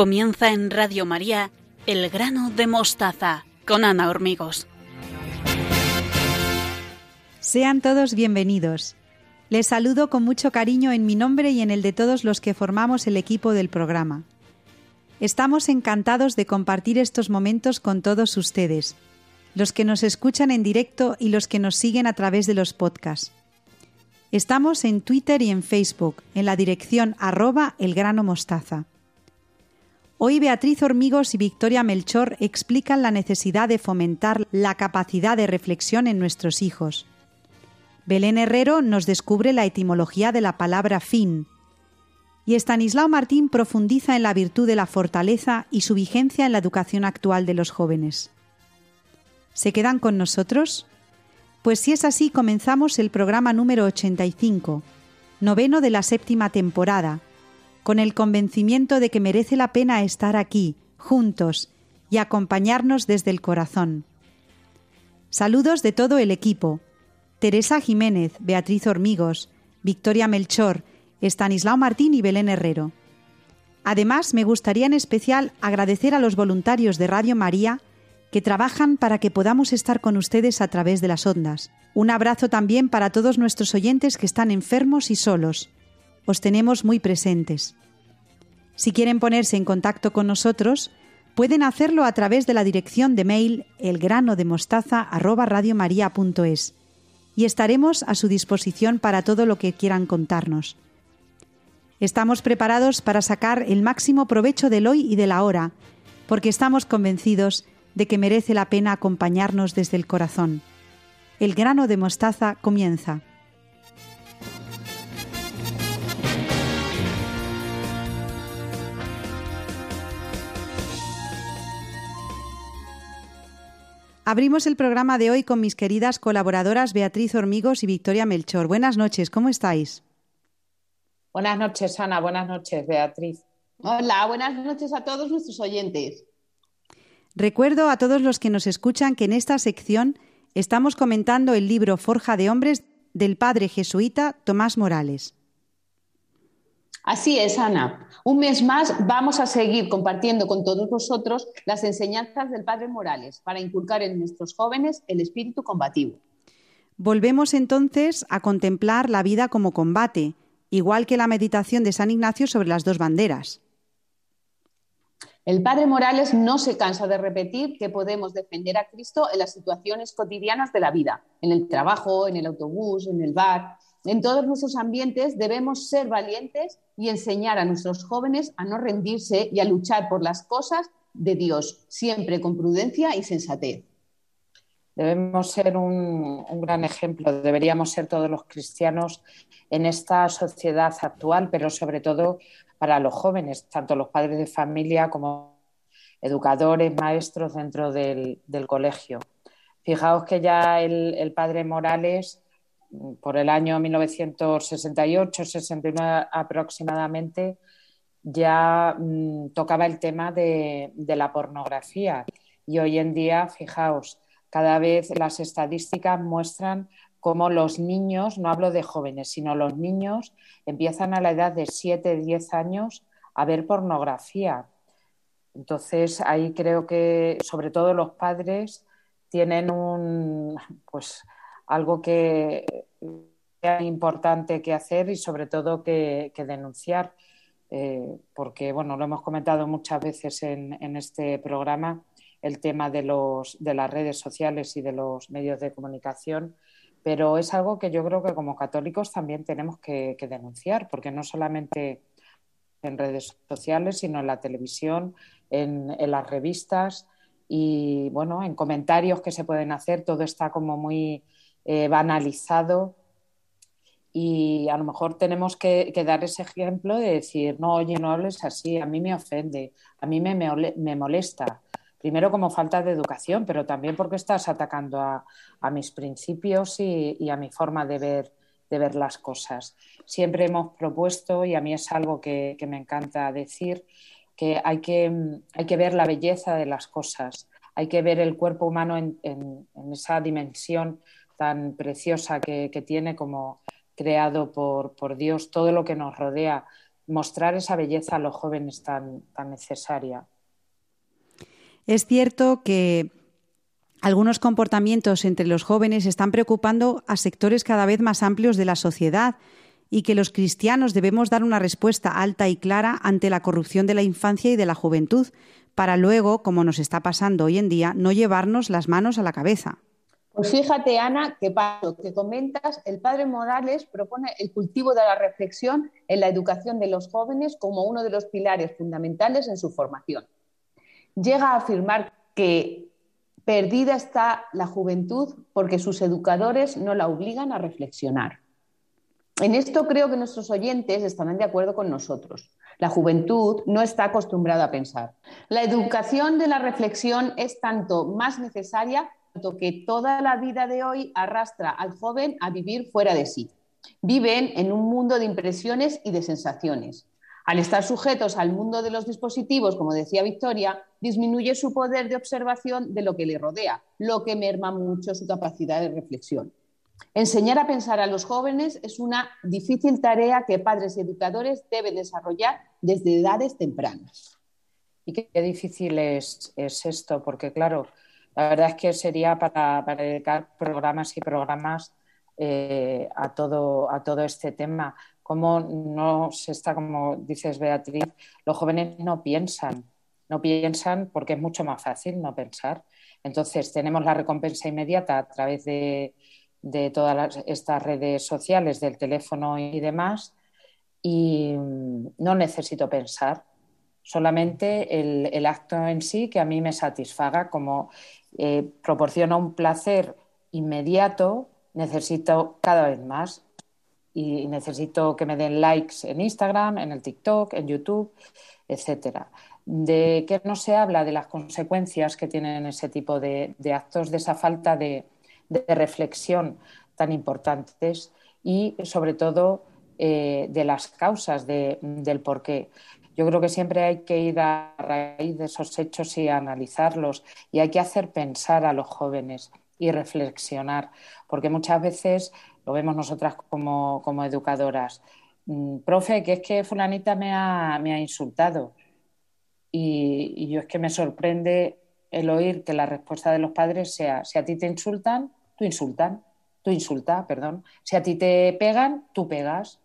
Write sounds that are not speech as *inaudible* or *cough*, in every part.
Comienza en Radio María El grano de mostaza con Ana Hormigos. Sean todos bienvenidos. Les saludo con mucho cariño en mi nombre y en el de todos los que formamos el equipo del programa. Estamos encantados de compartir estos momentos con todos ustedes, los que nos escuchan en directo y los que nos siguen a través de los podcasts. Estamos en Twitter y en Facebook, en la dirección arroba elgranomostaza. Hoy Beatriz Hormigos y Victoria Melchor explican la necesidad de fomentar la capacidad de reflexión en nuestros hijos. Belén Herrero nos descubre la etimología de la palabra fin. Y Estanislao Martín profundiza en la virtud de la fortaleza y su vigencia en la educación actual de los jóvenes. ¿Se quedan con nosotros? Pues si es así, comenzamos el programa número 85, noveno de la séptima temporada, con el convencimiento de que merece la pena estar aquí, juntos, y acompañarnos desde el corazón. Saludos de todo el equipo. Teresa Jiménez, Beatriz Hormigos, Victoria Melchor, Estanislao Martín y Belén Herrero. Además, me gustaría en especial agradecer a los voluntarios de Radio María que trabajan para que podamos estar con ustedes a través de las ondas. Un abrazo también para todos nuestros oyentes que están enfermos y solos os tenemos muy presentes. Si quieren ponerse en contacto con nosotros, pueden hacerlo a través de la dirección de mail elgranodemostaza@radiomaria.es y estaremos a su disposición para todo lo que quieran contarnos. Estamos preparados para sacar el máximo provecho del hoy y de la hora, porque estamos convencidos de que merece la pena acompañarnos desde el corazón. El grano de mostaza comienza. Abrimos el programa de hoy con mis queridas colaboradoras Beatriz Hormigos y Victoria Melchor. Buenas noches, ¿cómo estáis? Buenas noches, Ana. Buenas noches, Beatriz. Hola, buenas noches a todos nuestros oyentes. Recuerdo a todos los que nos escuchan que en esta sección estamos comentando el libro Forja de Hombres del padre jesuita Tomás Morales. Así es, Ana. Un mes más vamos a seguir compartiendo con todos vosotros las enseñanzas del Padre Morales para inculcar en nuestros jóvenes el espíritu combativo. Volvemos entonces a contemplar la vida como combate, igual que la meditación de San Ignacio sobre las dos banderas. El Padre Morales no se cansa de repetir que podemos defender a Cristo en las situaciones cotidianas de la vida, en el trabajo, en el autobús, en el bar, en todos nuestros ambientes debemos ser valientes y enseñar a nuestros jóvenes a no rendirse y a luchar por las cosas de Dios, siempre con prudencia y sensatez. Debemos ser un, gran ejemplo, deberíamos ser todos los cristianos en esta sociedad actual, pero sobre todo para los jóvenes, tanto los padres de familia como educadores, maestros dentro del, colegio. Fijaos que ya el padre Morales por el año 1968-69 aproximadamente, ya mm, tocaba el tema de, la pornografía. Y hoy en día, fijaos, cada vez las estadísticas muestran cómo los niños, no hablo de jóvenes, sino los niños empiezan a la edad de 7, 10 años a ver pornografía. Entonces, ahí creo que sobre todo los padres tienen un, pues, algo que es importante que hacer y sobre todo que, denunciar, eh, porque bueno, lo hemos comentado muchas veces en, este programa, el tema de, los, de las redes sociales y de los medios de comunicación, pero es algo que yo creo que como católicos también tenemos que, denunciar, porque no solamente en redes sociales, sino en la televisión, en, en las revistas y bueno, en comentarios que se pueden hacer, todo está como muy eh, banalizado y a lo mejor tenemos que, dar ese ejemplo de decir, no, oye, no hables así, a mí me ofende, a mí me, me, molesta. Primero como falta de educación, pero también porque estás atacando a, mis principios y, a mi forma de ver, de ver las cosas. Siempre hemos propuesto, y a mí es algo que, me encanta decir, que hay, que hay que ver la belleza de las cosas, hay que ver el cuerpo humano en, en esa dimensión tan preciosa que, tiene como creado por, Dios, todo lo que nos rodea, mostrar esa belleza a los jóvenes tan, tan necesaria. Es cierto que algunos comportamientos entre los jóvenes están preocupando a sectores cada vez más amplios de la sociedad y que los cristianos debemos dar una respuesta alta y clara ante la corrupción de la infancia y de la juventud, para luego, como nos está pasando hoy en día, no llevarnos las manos a la cabeza. Pues fíjate, Ana, que para lo que comentas, el padre Morales propone el cultivo de la reflexión en la educación de los jóvenes como uno de los pilares fundamentales en su formación. Llega a afirmar que perdida está la juventud porque sus educadores no la obligan a reflexionar. En esto creo que nuestros oyentes estarán de acuerdo con nosotros. La juventud no está acostumbrada a pensar. La educación de la reflexión es tanto más necesaria que toda la vida de hoy arrastra al joven a vivir fuera de sí. Viven en un mundo de impresiones y de sensaciones. Al estar sujetos al mundo de los dispositivos, como decía Victoria, disminuye su poder de observación de lo que le rodea, lo que merma mucho su capacidad de reflexión. Enseñar a pensar a los jóvenes es una difícil tarea que padres y educadores deben desarrollar desde edades tempranas. Y qué, difícil es, esto, porque claro, la verdad es que sería para, dedicar programas y programas eh, a, todo, a todo este tema. Como no se está, como dices Beatriz, los jóvenes no piensan, no piensan porque es mucho más fácil no pensar. Entonces tenemos la recompensa inmediata a través de, de todas estas redes sociales, del teléfono y demás, y mm, no necesito pensar, solamente el, acto en sí que a mí me satisfaga, como eh, proporciona un placer inmediato, necesito cada vez más y necesito que me den likes en Instagram, en el TikTok, en YouTube, etcétera. De que no se habla de las consecuencias que tienen ese tipo de actos, de esa falta de, de reflexión tan importantes y sobre todo eh, de las causas del por qué. Yo creo que siempre hay que ir a raíz de esos hechos y analizarlos y hay que hacer pensar a los jóvenes y reflexionar, porque muchas veces lo vemos nosotras como, educadoras. Mm, profe, que es que fulanita me ha, me ha insultado. Y, y, yo es que me sorprende el oír que la respuesta de los padres sea, si a ti te insultan, tú insultan, tú insulta, perdón. Si a ti te pegan, tú pegas.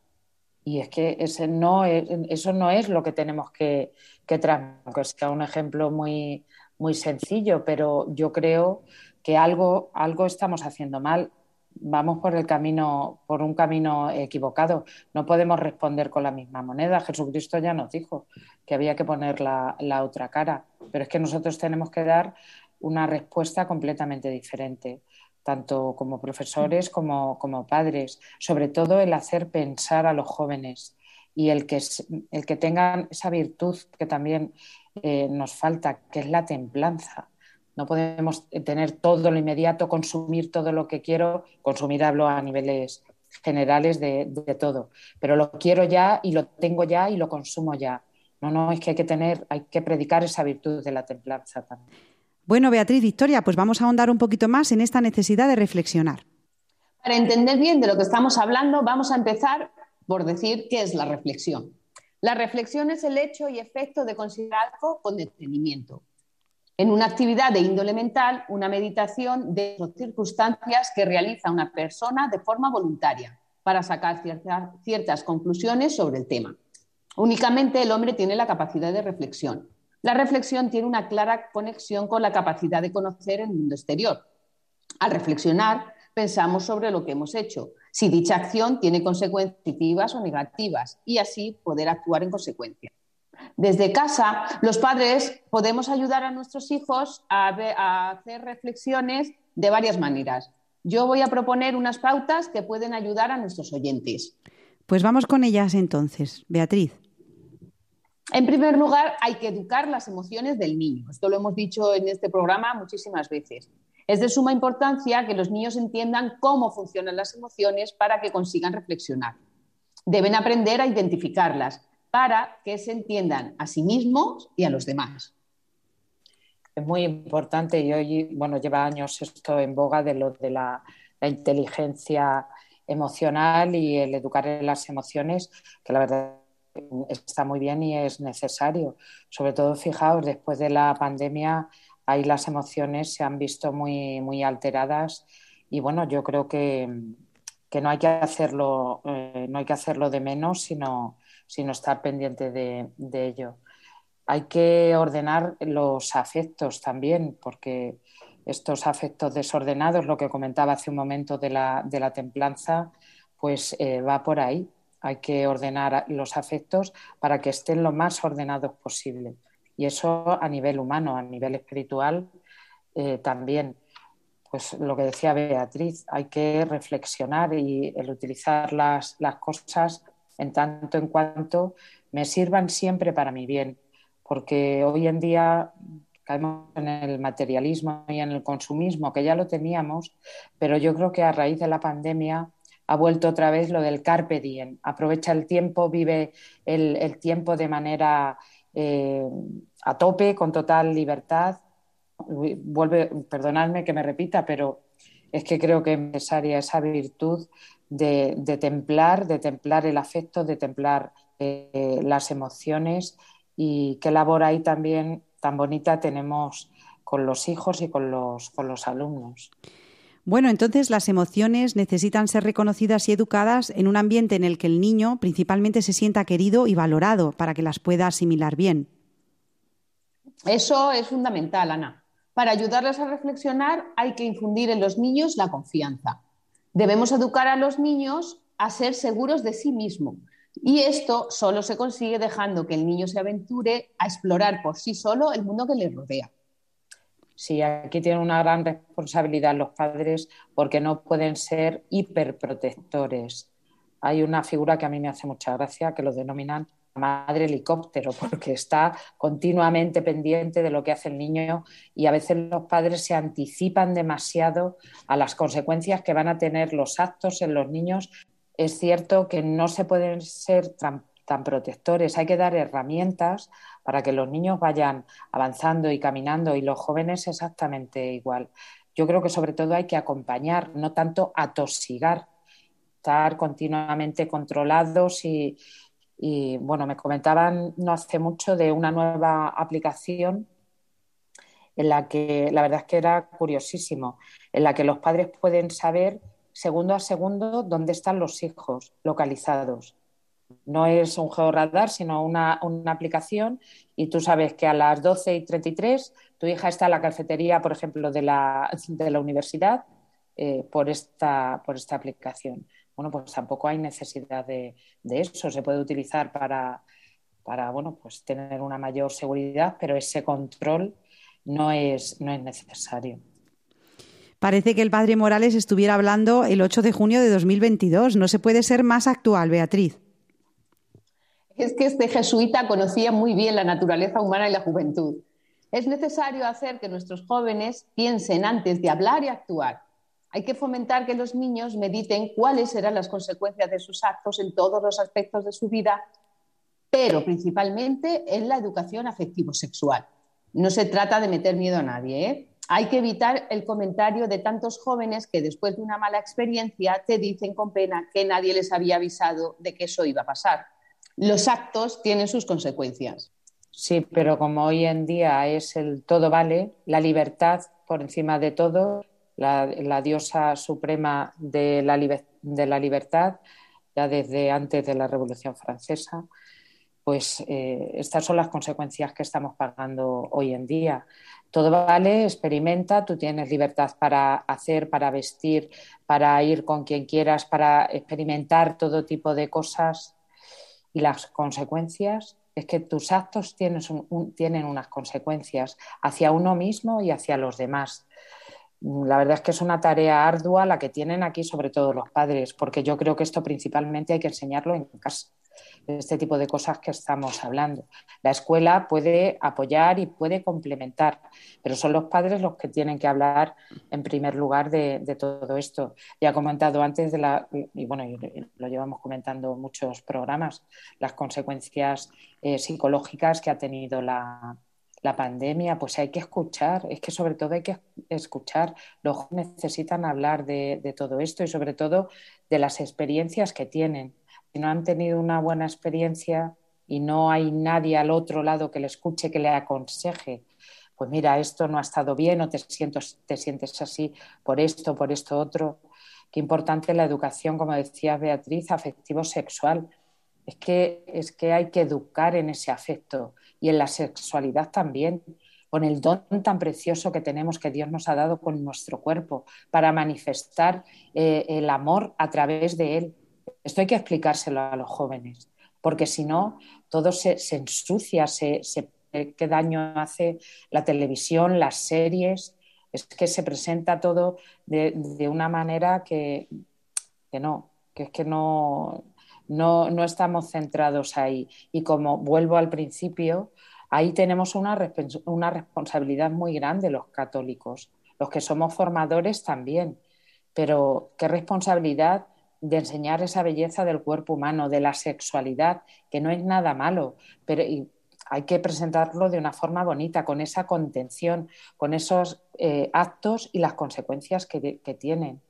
Y es que ese no eso no es lo que tenemos que, que aunque sea un ejemplo muy, muy sencillo, pero yo creo que algo, algo estamos haciendo mal. Vamos por el camino, por un camino equivocado. No podemos responder con la misma moneda. Jesucristo ya nos dijo que había que poner la, la otra cara, pero es que nosotros tenemos que dar una respuesta completamente diferente tanto como profesores como, como padres, sobre todo el hacer pensar a los jóvenes y el que, el que tengan esa virtud que también eh, nos falta, que es la templanza. No podemos tener todo lo inmediato, consumir todo lo que quiero, consumir hablo a niveles generales de, de, todo, pero lo quiero ya y lo tengo ya y lo consumo ya. No, no, es que hay que tener, hay que predicar esa virtud de la templanza también. Bueno, Beatriz Victoria, pues vamos a ahondar un poquito más en esta necesidad de reflexionar. Para entender bien de lo que estamos hablando, vamos a empezar por decir qué es la reflexión. La reflexión es el hecho y efecto de considerar algo con detenimiento. En una actividad de índole mental, una meditación de circunstancias que realiza una persona de forma voluntaria para sacar ciertas, ciertas conclusiones sobre el tema. Únicamente el hombre tiene la capacidad de reflexión. La reflexión tiene una clara conexión con la capacidad de conocer el mundo exterior. Al reflexionar, pensamos sobre lo que hemos hecho, si dicha acción tiene consecuencias positivas o negativas y así poder actuar en consecuencia. Desde casa, los padres podemos ayudar a nuestros hijos a, hacer reflexiones de varias maneras. Yo voy a proponer unas pautas que pueden ayudar a nuestros oyentes. Pues vamos con ellas entonces. Beatriz. En primer lugar, hay que educar las emociones del niño. Esto lo hemos dicho en este programa muchísimas veces. Es de suma importancia que los niños entiendan cómo funcionan las emociones para que consigan reflexionar. Deben aprender a identificarlas para que se entiendan a sí mismos y a los demás. Es muy importante y hoy, bueno, lleva años esto en boga de lo de la, la inteligencia emocional y el educar en las emociones, que la verdad está muy bien y es necesario. Sobre todo, fijaos, después de la pandemia, ahí las emociones se han visto muy, muy alteradas y bueno, yo creo que, no hay que hacerlo, eh, no hay que hacerlo de menos, sino, sino estar pendiente de, ello. Hay que ordenar los afectos también, porque estos afectos desordenados, lo que comentaba hace un momento de la, de la templanza, pues eh, va por ahí. Hay que ordenar los afectos para que estén lo más ordenados posible. Y eso a nivel humano, a nivel espiritual eh, también. Pues lo que decía Beatriz, hay que reflexionar y el utilizar las, las cosas en tanto en cuanto me sirvan siempre para mi bien, porque hoy en día caemos en el materialismo y en el consumismo, que ya lo teníamos, pero yo creo que a raíz de la pandemia ha vuelto otra vez lo del carpe diem. Aprovecha el tiempo, vive el, tiempo de manera eh, a tope, con total libertad. Vuelve, perdonadme que me repita, pero es que creo que es necesaria esa virtud de, templar, de templar el afecto, de templar eh, las emociones y qué labor ahí también tan bonita tenemos con los hijos y con los, con los alumnos. Bueno, entonces las emociones necesitan ser reconocidas y educadas en un ambiente en el que el niño principalmente se sienta querido y valorado para que las pueda asimilar bien. Eso es fundamental, Ana. Para ayudarles a reflexionar hay que infundir en los niños la confianza. Debemos educar a los niños a ser seguros de sí mismos. Y esto solo se consigue dejando que el niño se aventure a explorar por sí solo el mundo que le rodea. Sí, aquí tienen una gran responsabilidad los padres porque no pueden ser hiperprotectores. Hay una figura que a mí me hace mucha gracia que lo denominan madre helicóptero porque está continuamente pendiente de lo que hace el niño y a veces los padres se anticipan demasiado a las consecuencias que van a tener los actos en los niños. Es cierto que no se pueden ser tan protectores, hay que dar herramientas para que los niños vayan avanzando y caminando y los jóvenes exactamente igual. Yo creo que sobre todo hay que acompañar, no tanto atosigar, estar continuamente controlados y, bueno, me comentaban no hace mucho de una nueva aplicación en la que la verdad es que era curiosísimo, en la que los padres pueden saber segundo a segundo dónde están los hijos localizados no es un georradar, sino una, aplicación y tú sabes que a las 12 y 33 tu hija está en la cafetería, por ejemplo, de la, de la universidad eh, por, esta, por esta aplicación. Bueno, pues tampoco hay necesidad de, eso. Se puede utilizar para, para, bueno, pues tener una mayor seguridad, pero ese control no es, no es necesario. Parece que el padre Morales estuviera hablando el 8 de junio de 2022. No se puede ser más actual, Beatriz es que este jesuita conocía muy bien la naturaleza humana y la juventud. Es necesario hacer que nuestros jóvenes piensen antes de hablar y actuar. Hay que fomentar que los niños mediten cuáles serán las consecuencias de sus actos en todos los aspectos de su vida, pero principalmente en la educación afectivo-sexual. No se trata de meter miedo a nadie. ¿eh? Hay que evitar el comentario de tantos jóvenes que después de una mala experiencia te dicen con pena que nadie les había avisado de que eso iba a pasar los actos tienen sus consecuencias. Sí, pero como hoy en día es el todo vale, la libertad por encima de todo, la, diosa suprema de la, de la, libertad, ya desde antes de la Revolución Francesa, pues eh, estas son las consecuencias que estamos pagando hoy en día. Todo vale, experimenta, tú tienes libertad para hacer, para vestir, para ir con quien quieras, para experimentar todo tipo de cosas y las consecuencias es que tus actos tienen unas consecuencias hacia uno mismo y hacia los demás. La verdad es que es una tarea ardua la que tienen aquí, sobre todo los padres, porque yo creo que esto principalmente hay que enseñarlo en casa este tipo de cosas que estamos hablando. La escuela puede apoyar y puede complementar, pero son los padres los que tienen que hablar en primer lugar de, todo esto. Ya he comentado antes de la, y bueno, lo llevamos comentando en muchos programas, las consecuencias eh, psicológicas que ha tenido la, la pandemia, pues hay que escuchar, es que sobre todo hay que escuchar, los necesitan hablar de, de, todo esto y sobre todo de las experiencias que tienen si no han tenido una buena experiencia, y no hay nadie al otro lado que le escuche, que le aconseje, pues mira, esto no ha estado bien o te, te sientes así por esto, por esto otro. Qué importante la educación, como decía Beatriz, afectivo-sexual. Es que, es que hay que educar en ese afecto y en la sexualidad también, con el don tan precioso que tenemos que Dios nos ha dado con nuestro cuerpo para manifestar eh, el amor a través de él. Esto hay que explicárselo a los jóvenes, porque si no, todo se, ensucia, se, qué daño hace la televisión, las series. Es que se presenta todo de, una manera que, no, que es que no, no, estamos centrados ahí. Y como vuelvo al principio, ahí tenemos una, una responsabilidad muy grande los católicos, los que somos formadores también. Pero qué responsabilidad de enseñar esa belleza del cuerpo humano, de la sexualidad, que no es nada malo, pero hay que presentarlo de una forma bonita, con esa contención, con esos eh, actos y las consecuencias que, tienen.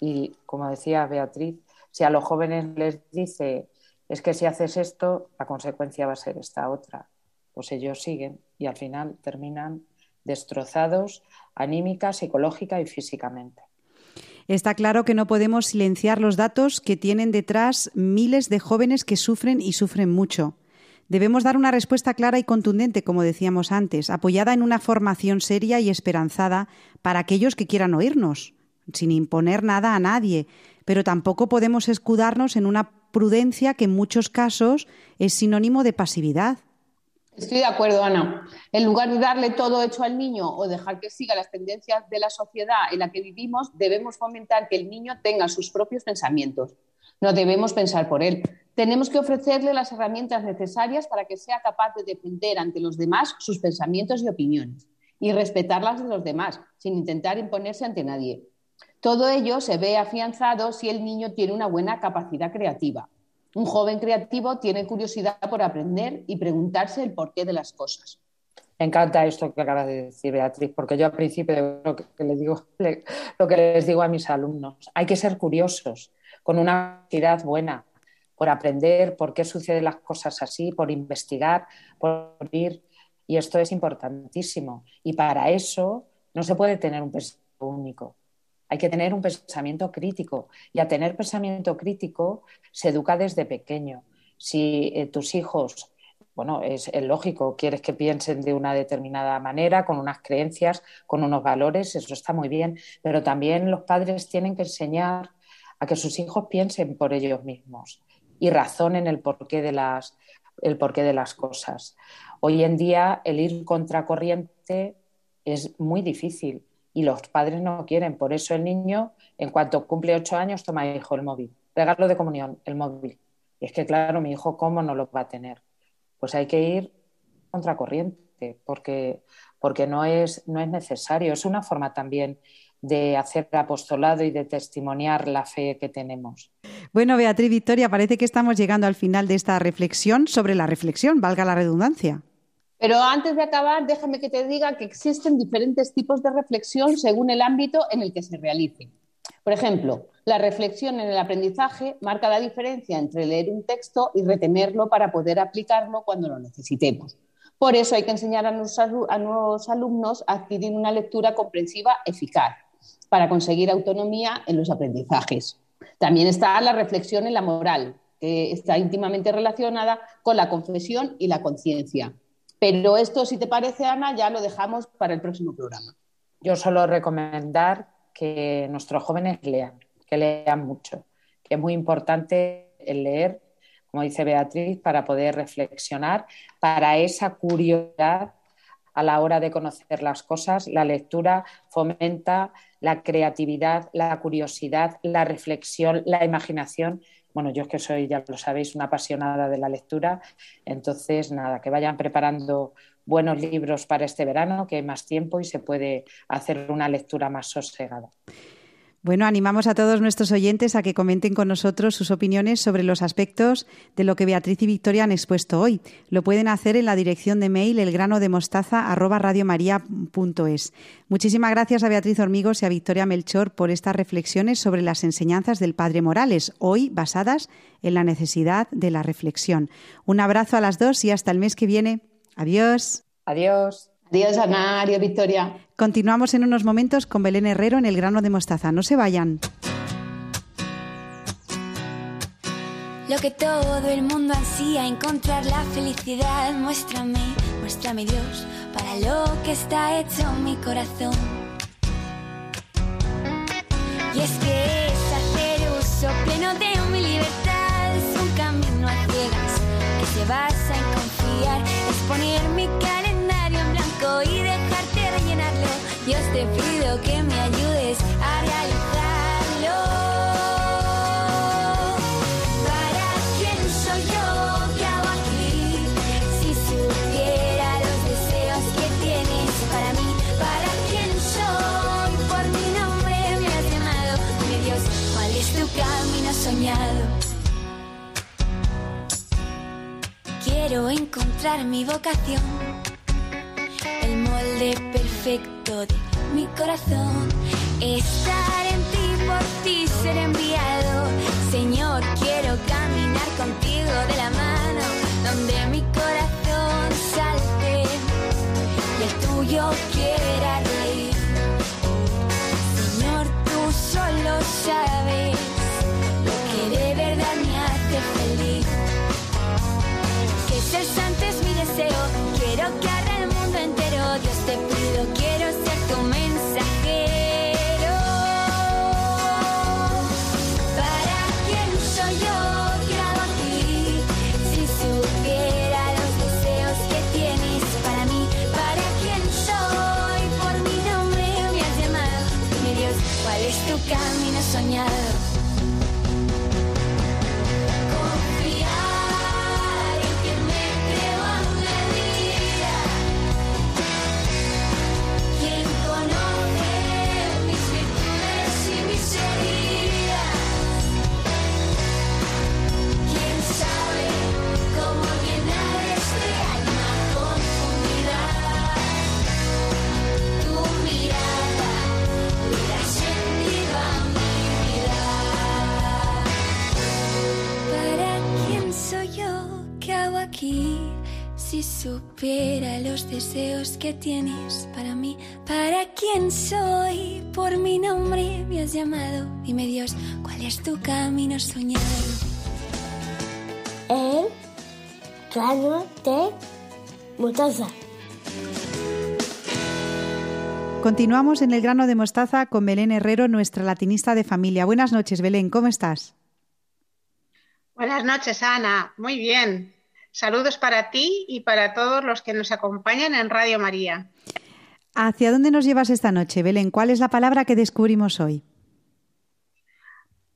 Y como decía Beatriz, si a los jóvenes les dice, es que si haces esto, la consecuencia va a ser esta otra, pues ellos siguen y al final terminan destrozados anímica, psicológica y físicamente. Está claro que no podemos silenciar los datos que tienen detrás miles de jóvenes que sufren y sufren mucho. Debemos dar una respuesta clara y contundente, como decíamos antes, apoyada en una formación seria y esperanzada para aquellos que quieran oírnos, sin imponer nada a nadie, pero tampoco podemos escudarnos en una prudencia que en muchos casos es sinónimo de pasividad. Estoy de acuerdo, Ana. En lugar de darle todo hecho al niño o dejar que siga las tendencias de la sociedad en la que vivimos, debemos fomentar que el niño tenga sus propios pensamientos. No debemos pensar por él. Tenemos que ofrecerle las herramientas necesarias para que sea capaz de defender ante los demás sus pensamientos y opiniones y respetarlas de los demás, sin intentar imponerse ante nadie. Todo ello se ve afianzado si el niño tiene una buena capacidad creativa. Un joven creativo tiene curiosidad por aprender y preguntarse el porqué de las cosas. Me encanta esto que acabas de decir, Beatriz, porque yo al principio lo que, les digo, *laughs* lo que les digo a mis alumnos, hay que ser curiosos, con una actividad buena, por aprender por qué suceden las cosas así, por investigar, por ir. Y esto es importantísimo. Y para eso no se puede tener un pensamiento único. Hay que tener un pensamiento crítico. Y a tener pensamiento crítico se educa desde pequeño. Si eh, tus hijos, bueno, es, lógico, quieres que piensen de una determinada manera, con unas creencias, con unos valores, eso está muy bien. Pero también los padres tienen que enseñar a que sus hijos piensen por ellos mismos y razonen el porqué de las, el porqué de las cosas. Hoy en día el ir contracorriente es muy difícil y los padres no quieren. Por eso el niño, en cuanto cumple ocho años, toma hijo el móvil. Regalo de comunión, el móvil. Y es que, claro, mi hijo, ¿cómo no lo va a tener? Pues hay que ir contracorriente, porque, porque no, es, no es necesario. Es una forma también de hacer apostolado y de testimoniar la fe que tenemos. Bueno, Beatriz Victoria, parece que estamos llegando al final de esta reflexión sobre la reflexión, valga la redundancia. Pero antes de acabar, déjame que te diga que existen diferentes tipos de reflexión según el ámbito en el que se realice. Por ejemplo, la reflexión en el aprendizaje marca la diferencia entre leer un texto y retenerlo para poder aplicarlo cuando lo necesitemos. Por eso hay que enseñar a nuestros alumnos a adquirir una lectura comprensiva eficaz para conseguir autonomía en los aprendizajes. También está la reflexión en la moral, que está íntimamente relacionada con la confesión y la conciencia. Pero esto, si te parece, Ana, ya lo dejamos para el próximo programa. Yo solo recomendar que nuestros jóvenes lean, que lean mucho, que es muy importante el leer, como dice Beatriz, para poder reflexionar, para esa curiosidad a la hora de conocer las cosas. La lectura fomenta la creatividad, la curiosidad, la reflexión, la imaginación. Bueno, yo es que soy, ya lo sabéis, una apasionada de la lectura. Entonces, nada, que vayan preparando buenos libros para este verano, que hay más tiempo y se puede hacer una lectura más sosegada. Bueno, animamos a todos nuestros oyentes a que comenten con nosotros sus opiniones sobre los aspectos de lo que Beatriz y Victoria han expuesto hoy. Lo pueden hacer en la dirección de mail elgranodemostaza@radiomaria.es. Muchísimas gracias a Beatriz Hormigos y a Victoria Melchor por estas reflexiones sobre las enseñanzas del Padre Morales, hoy basadas en la necesidad de la reflexión. Un abrazo a las dos y hasta el mes que viene. Adiós. Adiós. Adiós, Ana. Adiós, Victoria. Continuamos en unos momentos con Belén Herrero en el grano de mostaza. No se vayan. Lo que todo el mundo ansía, encontrar la felicidad. Muéstrame, muéstrame Dios, para lo que está hecho mi corazón. Y es que es hacer uso pleno de mi libertad. Es un camino a ciegas que se basa en confiar. Es poner mi Dios te pido que me ayudes a realizarlo. ¿Para quién soy yo? ¿Qué hago aquí? Si supiera los deseos que tienes para mí, ¿para quién soy? Por mi nombre me has llamado. Mi Dios, ¿cuál es tu camino soñado? Quiero encontrar mi vocación, el molde perfecto mi corazón. Estar en ti, por ti ser enviado. Señor, quiero caminar contigo de la mano, donde mi corazón salte y el tuyo quiera reír. Señor, tú solo sabes tienes para mí, ¿para quién soy? Por mi nombre me has llamado. Dime Dios, ¿cuál es tu camino soñado? El grano de mostaza. Continuamos en el grano de mostaza con Belén Herrero, nuestra latinista de familia. Buenas noches, Belén, ¿cómo estás? Buenas noches, Ana. Muy bien. Saludos para ti y para todos los que nos acompañan en Radio María. ¿Hacia dónde nos llevas esta noche, Belén? ¿Cuál es la palabra que descubrimos hoy?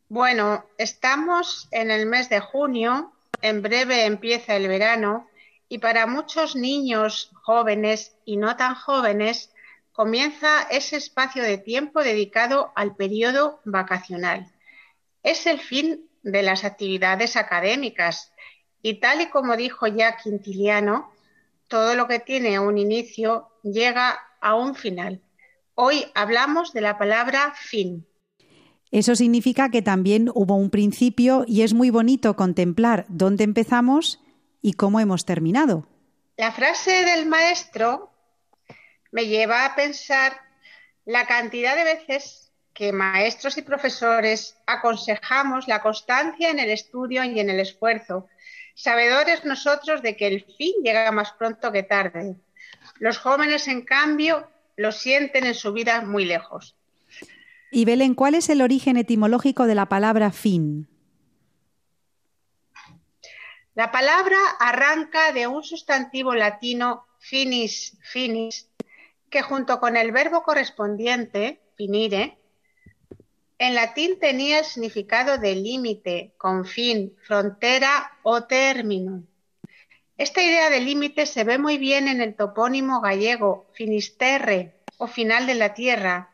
Bueno, estamos en el mes de junio, en breve empieza el verano y para muchos niños jóvenes y no tan jóvenes comienza ese espacio de tiempo dedicado al periodo vacacional. Es el fin de las actividades académicas y tal y como dijo ya Quintiliano, todo lo que tiene un inicio llega a un final. Hoy hablamos de la palabra fin. Eso significa que también hubo un principio y es muy bonito contemplar dónde empezamos y cómo hemos terminado. La frase del maestro me lleva a pensar la cantidad de veces que maestros y profesores aconsejamos la constancia en el estudio y en el esfuerzo, sabedores nosotros de que el fin llega más pronto que tarde. Los jóvenes, en cambio, lo sienten en su vida muy lejos. Y Belén, ¿cuál es el origen etimológico de la palabra fin? La palabra arranca de un sustantivo latino finis, finis, que junto con el verbo correspondiente, finire, en latín tenía el significado de límite, confín, frontera o término. Esta idea de límite se ve muy bien en el topónimo gallego finisterre o final de la tierra,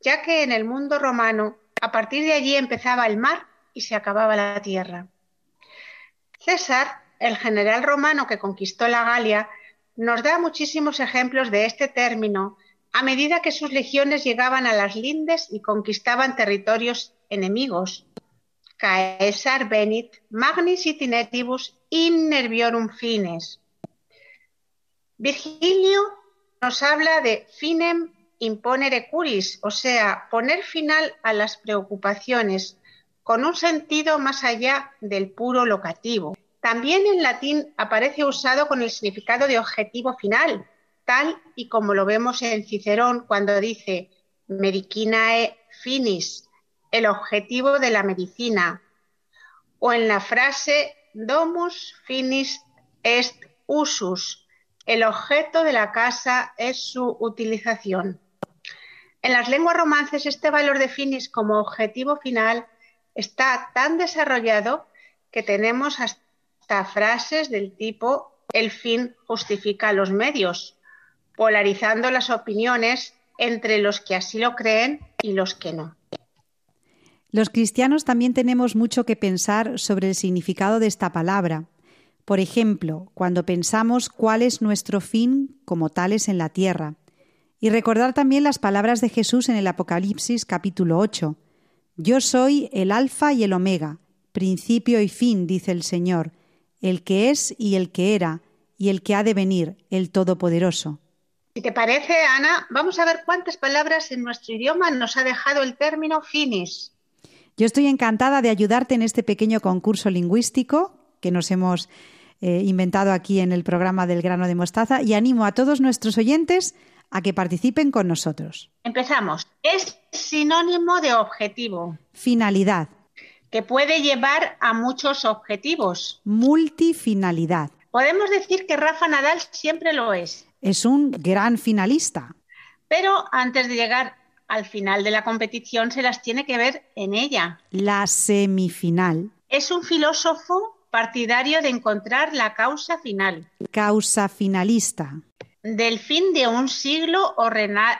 ya que en el mundo romano A partir de allí empezaba el mar y se acababa la tierra. César, el general romano que conquistó la Galia, nos da muchísimos ejemplos de este término a medida que sus legiones llegaban a las lindes y conquistaban territorios enemigos. Caesar venit magnis itinetibus in nerviorum fines. Virgilio nos habla de finem imponere curis, o sea, poner final a las preocupaciones, con un sentido más allá del puro locativo. También en latín aparece usado con el significado de objetivo final, y como lo vemos en Cicerón cuando dice medicinae finis, el objetivo de la medicina, o en la frase domus finis est usus, el objeto de la casa es su utilización. En las lenguas romances este valor de finis como objetivo final está tan desarrollado que tenemos hasta frases del tipo el fin justifica los medios, polarizando las opiniones entre los que así lo creen y los que no. Los cristianos también tenemos mucho que pensar sobre el significado de esta palabra. Por ejemplo, cuando pensamos cuál es nuestro fin como tales en la tierra. Y recordar también las palabras de Jesús en el Apocalipsis capítulo 8. Yo soy el Alfa y el Omega, principio y fin, dice el Señor, el que es y el que era, y el que ha de venir, el Todopoderoso. Si te parece, Ana, vamos a ver cuántas palabras en nuestro idioma nos ha dejado el término finis. Yo estoy encantada de ayudarte en este pequeño concurso lingüístico que nos hemos eh, inventado aquí en el programa del grano de mostaza y animo a todos nuestros oyentes a que participen con nosotros. Empezamos. Es sinónimo de objetivo. Finalidad. Que puede llevar a muchos objetivos. Multifinalidad. Podemos decir que Rafa Nadal siempre lo es. Es un gran finalista. Pero antes de llegar al final de la competición se las tiene que ver en ella. La semifinal. Es un filósofo partidario de encontrar la causa final. Causa finalista. Del fin de un siglo o,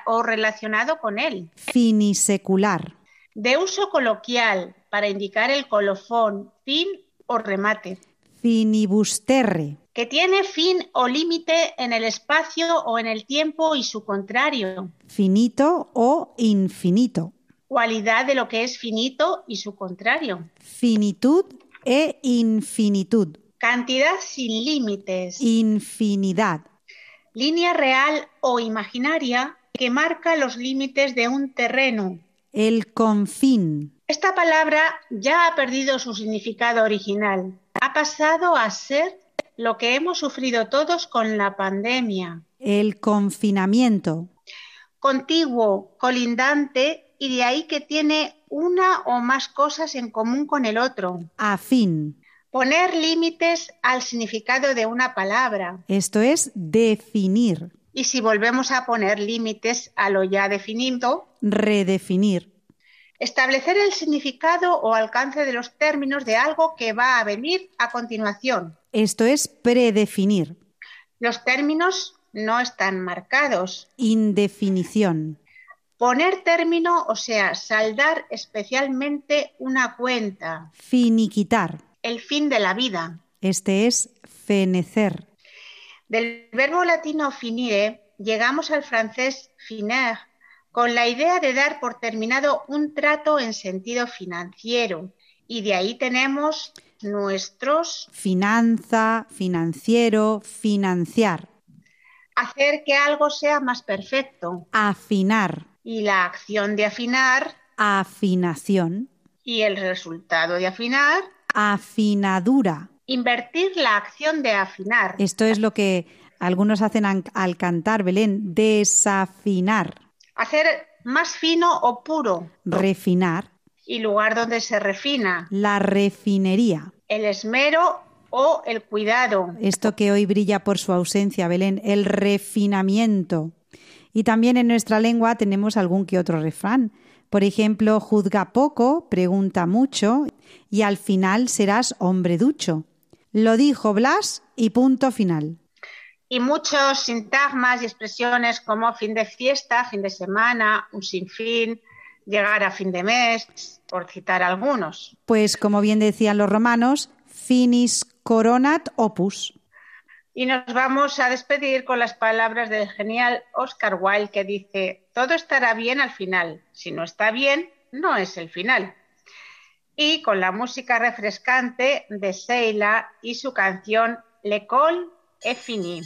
o relacionado con él. Finisecular. De uso coloquial para indicar el colofón, fin o remate. Finibusterre. Que tiene fin o límite en el espacio o en el tiempo y su contrario. Finito o infinito. Cualidad de lo que es finito y su contrario. Finitud e infinitud. Cantidad sin límites. Infinidad. Línea real o imaginaria que marca los límites de un terreno. El confín. Esta palabra ya ha perdido su significado original. Ha pasado a ser lo que hemos sufrido todos con la pandemia. El confinamiento. Contiguo, colindante y de ahí que tiene una o más cosas en común con el otro. Afín. Poner límites al significado de una palabra. Esto es definir. Y si volvemos a poner límites a lo ya definido, redefinir. Establecer el significado o alcance de los términos de algo que va a venir a continuación. Esto es predefinir. Los términos no están marcados. Indefinición. Poner término, o sea, saldar especialmente una cuenta. Finiquitar. El fin de la vida. Este es fenecer. Del verbo latino finire llegamos al francés finer, con la idea de dar por terminado un trato en sentido financiero. Y de ahí tenemos nuestros... Finanza, financiero, financiar. Hacer que algo sea más perfecto. Afinar. Y la acción de afinar. Afinación. Y el resultado de afinar. Afinadura. Invertir la acción de afinar. Esto es lo que algunos hacen al cantar, Belén, desafinar. Hacer más fino o puro. Refinar. Y lugar donde se refina. La refinería. El esmero o el cuidado. Esto que hoy brilla por su ausencia, Belén, el refinamiento. Y también en nuestra lengua tenemos algún que otro refrán. Por ejemplo, juzga poco, pregunta mucho y al final serás hombre ducho. Lo dijo Blas y punto final. Y muchos sintagmas y expresiones como fin de fiesta, fin de semana, un sinfín, llegar a fin de mes, por citar algunos. Pues como bien decían los romanos, finis coronat opus. Y nos vamos a despedir con las palabras del genial Oscar Wilde que dice, todo estará bien al final, si no está bien, no es el final. Y con la música refrescante de Seila y su canción L'école est finie.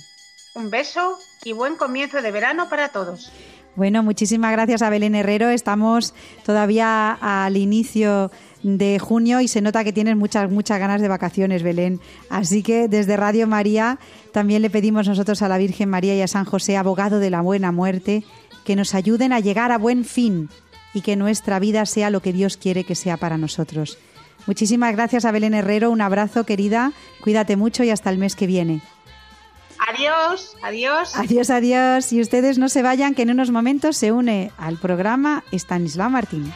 Un beso y buen comienzo de verano para todos. Bueno, muchísimas gracias a Belén Herrero. Estamos todavía al inicio de junio y se nota que tienes muchas, muchas ganas de vacaciones, Belén. Así que desde Radio María también le pedimos nosotros a la Virgen María y a San José, abogado de la buena muerte, que nos ayuden a llegar a buen fin y que nuestra vida sea lo que Dios quiere que sea para nosotros. Muchísimas gracias a Belén Herrero, un abrazo querida, cuídate mucho y hasta el mes que viene. Adiós, adiós. Adiós, adiós. Y ustedes no se vayan, que en unos momentos se une al programa Stanislao Martín.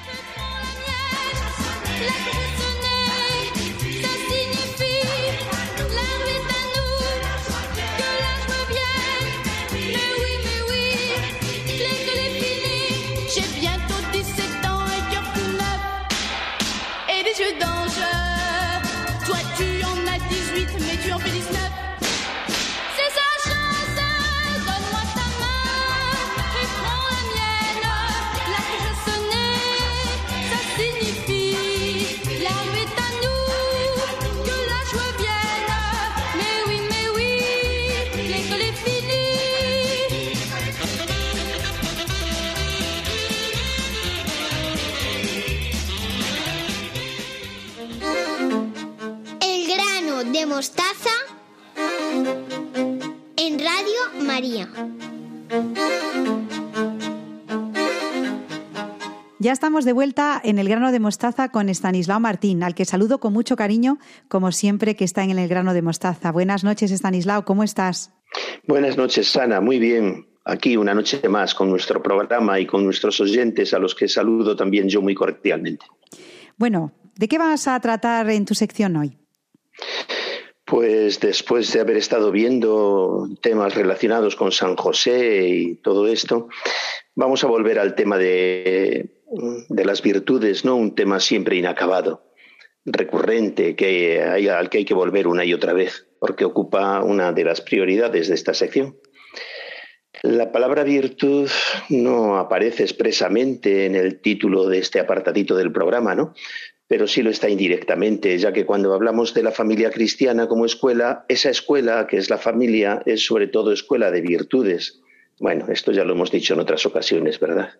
Mostaza en Radio María. Ya estamos de vuelta en el grano de mostaza con Estanislao Martín, al que saludo con mucho cariño, como siempre que está en el grano de mostaza. Buenas noches, Estanislao, ¿cómo estás? Buenas noches, Sana, muy bien. Aquí una noche más con nuestro programa y con nuestros oyentes, a los que saludo también yo muy cordialmente. Bueno, ¿de qué vas a tratar en tu sección hoy? Pues después de haber estado viendo temas relacionados con San José y todo esto, vamos a volver al tema de, las virtudes, ¿no? Un tema siempre inacabado, recurrente, que al que hay que volver una y otra vez, porque ocupa una de las prioridades de esta sección. La palabra virtud no aparece expresamente en el título de este apartadito del programa, ¿no? Pero sí lo está indirectamente, ya que cuando hablamos de la familia cristiana como escuela, esa escuela, que es la familia, es sobre todo escuela de virtudes. Bueno, esto ya lo hemos dicho en otras ocasiones, ¿verdad?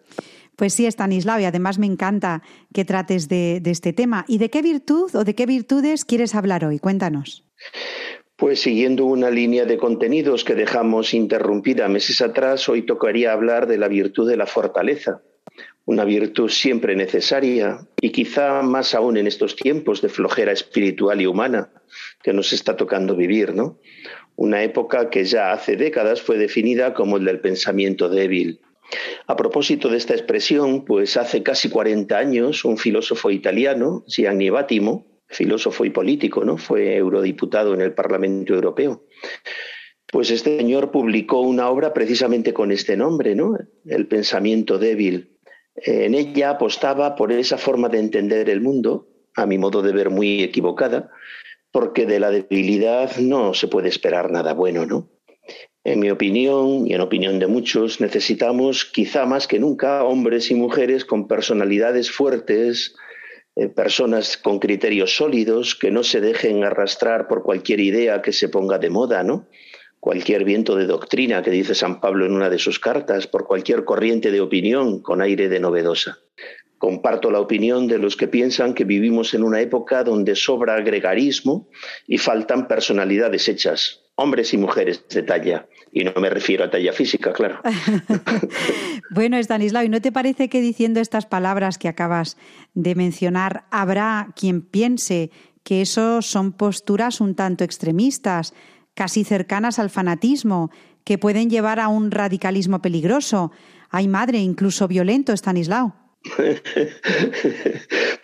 Pues sí, Stanislao, y además me encanta que trates de, de este tema. ¿Y de qué virtud o de qué virtudes quieres hablar hoy? Cuéntanos. Pues siguiendo una línea de contenidos que dejamos interrumpida meses atrás, hoy tocaría hablar de la virtud de la fortaleza, una virtud siempre necesaria y quizá más aún en estos tiempos de flojera espiritual y humana que nos está tocando vivir, ¿no? Una época que ya hace décadas fue definida como el del pensamiento débil. A propósito de esta expresión, pues hace casi 40 años un filósofo italiano, Gianni Battimo, filósofo y político, ¿no? Fue eurodiputado en el Parlamento Europeo. Pues este señor publicó una obra precisamente con este nombre, ¿no? El pensamiento débil. En ella apostaba por esa forma de entender el mundo, a mi modo de ver muy equivocada, porque de la debilidad no se puede esperar nada bueno, ¿no? En mi opinión y en opinión de muchos, necesitamos quizá más que nunca hombres y mujeres con personalidades fuertes, eh, personas con criterios sólidos, que no se dejen arrastrar por cualquier idea que se ponga de moda, ¿no? Cualquier viento de doctrina que dice San Pablo en una de sus cartas, por cualquier corriente de opinión con aire de novedosa. Comparto la opinión de los que piensan que vivimos en una época donde sobra gregarismo y faltan personalidades hechas, hombres y mujeres de talla. Y no me refiero a talla física, claro. *laughs* *laughs* bueno, Stanislao, ¿y no te parece que diciendo estas palabras que acabas de mencionar, habrá quien piense que eso son posturas un tanto extremistas? Casi cercanas al fanatismo, que pueden llevar a un radicalismo peligroso. Hay madre, incluso violento, Stanislao. *laughs*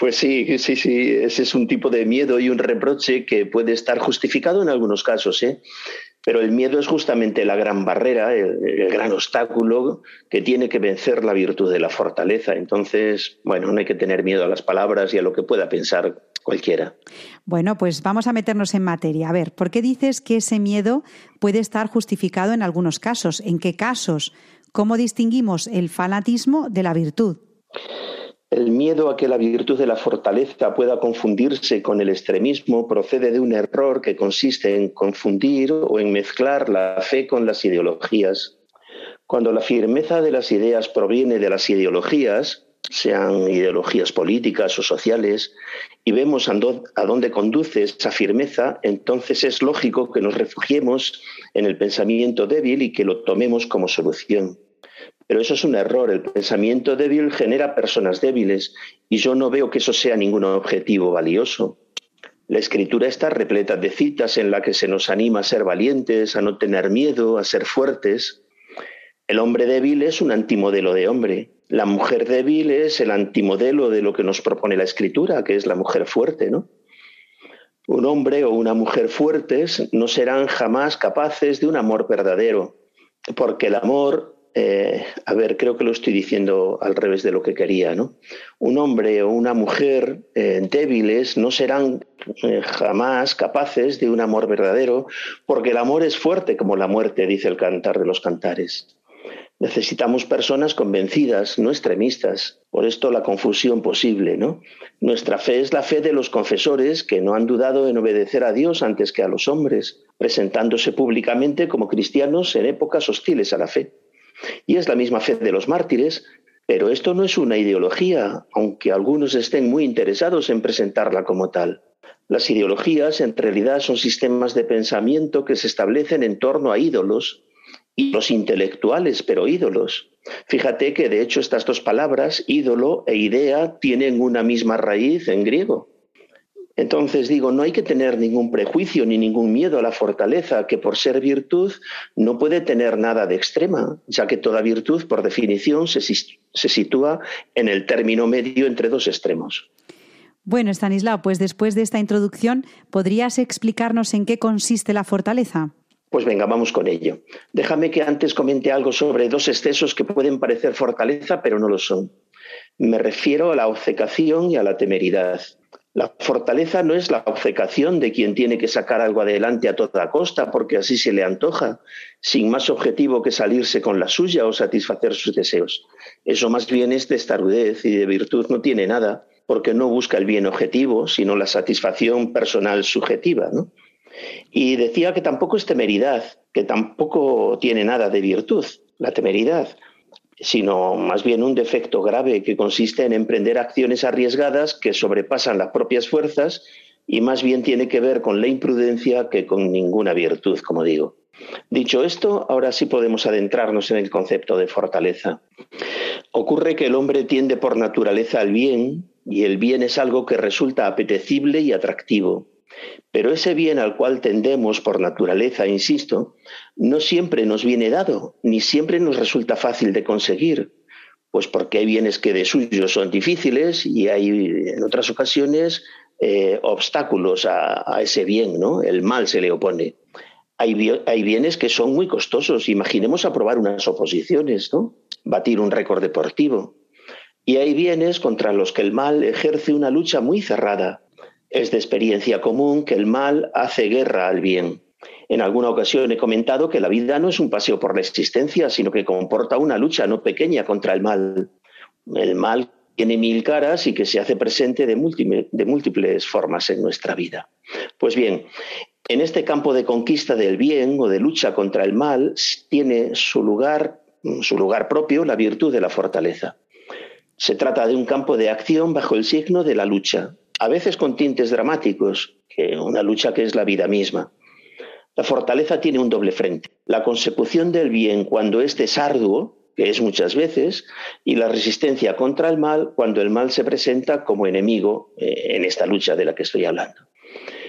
Pues sí, sí, sí, ese es un tipo de miedo y un reproche que puede estar justificado en algunos casos, ¿eh? Pero el miedo es justamente la gran barrera, el, gran obstáculo que tiene que vencer la virtud de la fortaleza. Entonces, bueno, no hay que tener miedo a las palabras y a lo que pueda pensar cualquiera. Bueno, pues vamos a meternos en materia. A ver, ¿por qué dices que ese miedo puede estar justificado en algunos casos? ¿En qué casos? ¿Cómo distinguimos el fanatismo de la virtud? El miedo a que la virtud de la fortaleza pueda confundirse con el extremismo procede de un error que consiste en confundir o en mezclar la fe con las ideologías. Cuando la firmeza de las ideas proviene de las ideologías, sean ideologías políticas o sociales, y vemos a dónde conduce esa firmeza, entonces es lógico que nos refugiemos en el pensamiento débil y que lo tomemos como solución. Pero eso es un error. El pensamiento débil genera personas débiles y yo no veo que eso sea ningún objetivo valioso. La escritura está repleta de citas en la que se nos anima a ser valientes, a no tener miedo, a ser fuertes. El hombre débil es un antimodelo de hombre. La mujer débil es el antimodelo de lo que nos propone la escritura, que es la mujer fuerte, ¿no? Un hombre o una mujer fuertes no serán jamás capaces de un amor verdadero, porque el amor eh, a ver, creo que lo estoy diciendo al revés de lo que quería, ¿no? Un hombre o una mujer eh, débiles no serán eh, jamás capaces de un amor verdadero, porque el amor es fuerte como la muerte, dice el cantar de los cantares. Necesitamos personas convencidas, no extremistas. Por esto la confusión posible, ¿no? Nuestra fe es la fe de los confesores que no han dudado en obedecer a Dios antes que a los hombres, presentándose públicamente como cristianos en épocas hostiles a la fe. Y es la misma fe de los mártires, pero esto no es una ideología, aunque algunos estén muy interesados en presentarla como tal. Las ideologías en realidad son sistemas de pensamiento que se establecen en torno a ídolos, y los intelectuales, pero ídolos. Fíjate que de hecho estas dos palabras, ídolo e idea, tienen una misma raíz en griego. Entonces digo, no hay que tener ningún prejuicio ni ningún miedo a la fortaleza, que por ser virtud no puede tener nada de extrema, ya que toda virtud, por definición, se, sitúa en el término medio entre dos extremos. Bueno, Stanislao, pues después de esta introducción, ¿podrías explicarnos en qué consiste la fortaleza? Pues venga, vamos con ello. Déjame que antes comente algo sobre dos excesos que pueden parecer fortaleza, pero no lo son. Me refiero a la obcecación y a la temeridad. La fortaleza no es la obcecación de quien tiene que sacar algo adelante a toda costa porque así se le antoja, sin más objetivo que salirse con la suya o satisfacer sus deseos. Eso más bien es testarudez y de virtud no tiene nada, porque no busca el bien objetivo, sino la satisfacción personal subjetiva. Y decía que tampoco es temeridad, que tampoco tiene nada de virtud, la temeridad sino más bien un defecto grave que consiste en emprender acciones arriesgadas que sobrepasan las propias fuerzas y más bien tiene que ver con la imprudencia que con ninguna virtud, como digo. Dicho esto, ahora sí podemos adentrarnos en el concepto de fortaleza. Ocurre que el hombre tiende por naturaleza al bien y el bien es algo que resulta apetecible y atractivo. Pero ese bien al cual tendemos por naturaleza, insisto, no siempre nos viene dado, ni siempre nos resulta fácil de conseguir, pues porque hay bienes que de suyo son difíciles y hay en otras ocasiones eh, obstáculos a, ese bien, ¿no? El mal se le opone. Hay, hay, bienes que son muy costosos. Imaginemos aprobar unas oposiciones, ¿no? Batir un récord deportivo. Y hay bienes contra los que el mal ejerce una lucha muy cerrada, es de experiencia común que el mal hace guerra al bien. En alguna ocasión he comentado que la vida no es un paseo por la existencia, sino que comporta una lucha no pequeña contra el mal. El mal tiene mil caras y que se hace presente de, múltiples formas en nuestra vida. Pues bien, en este campo de conquista del bien o de lucha contra el mal tiene su lugar, su lugar propio la virtud de la fortaleza. Se trata de un campo de acción bajo el signo de la lucha, a veces con tintes dramáticos, que una lucha que es la vida misma. La fortaleza tiene un doble frente, la consecución del bien cuando éste es arduo, que es muchas veces, y la resistencia contra el mal cuando el mal se presenta como enemigo eh, en esta lucha de la que estoy hablando.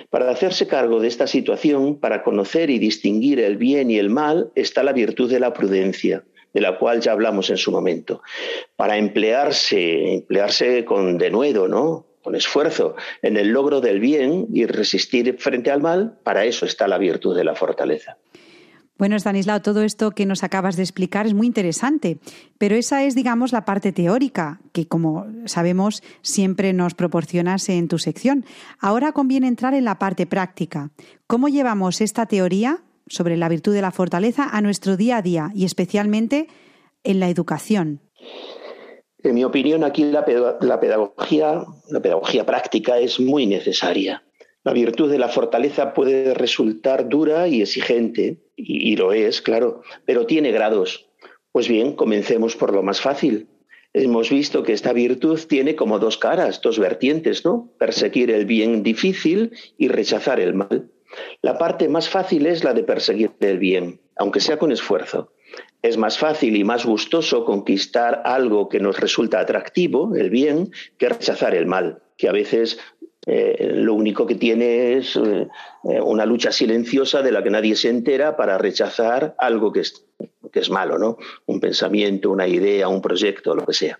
Para hacerse cargo de esta situación, para conocer y distinguir el bien y el mal, está la virtud de la prudencia, de la cual ya hablamos en su momento. Para emplearse, emplearse con denuedo, ¿no? Con esfuerzo en el logro del bien y resistir frente al mal, para eso está la virtud de la fortaleza. Bueno, Stanislao, todo esto que nos acabas de explicar es muy interesante, pero esa es, digamos, la parte teórica, que como sabemos siempre nos proporcionas en tu sección. Ahora conviene entrar en la parte práctica. ¿Cómo llevamos esta teoría sobre la virtud de la fortaleza a nuestro día a día y especialmente en la educación? En mi opinión, aquí la, pedagogía, la pedagogía práctica es muy necesaria. La virtud de la fortaleza puede resultar dura y exigente, y, lo es, claro, pero tiene grados. Pues bien, comencemos por lo más fácil. Hemos visto que esta virtud tiene como dos caras, dos vertientes, ¿no? Perseguir el bien difícil y rechazar el mal. La parte más fácil es la de perseguir el bien, aunque sea con esfuerzo. Es más fácil y más gustoso conquistar algo que nos resulta atractivo, el bien, que rechazar el mal, que a veces eh, lo único que tiene es eh, una lucha silenciosa de la que nadie se entera para rechazar algo que es, que es malo, ¿no? Un pensamiento, una idea, un proyecto, lo que sea.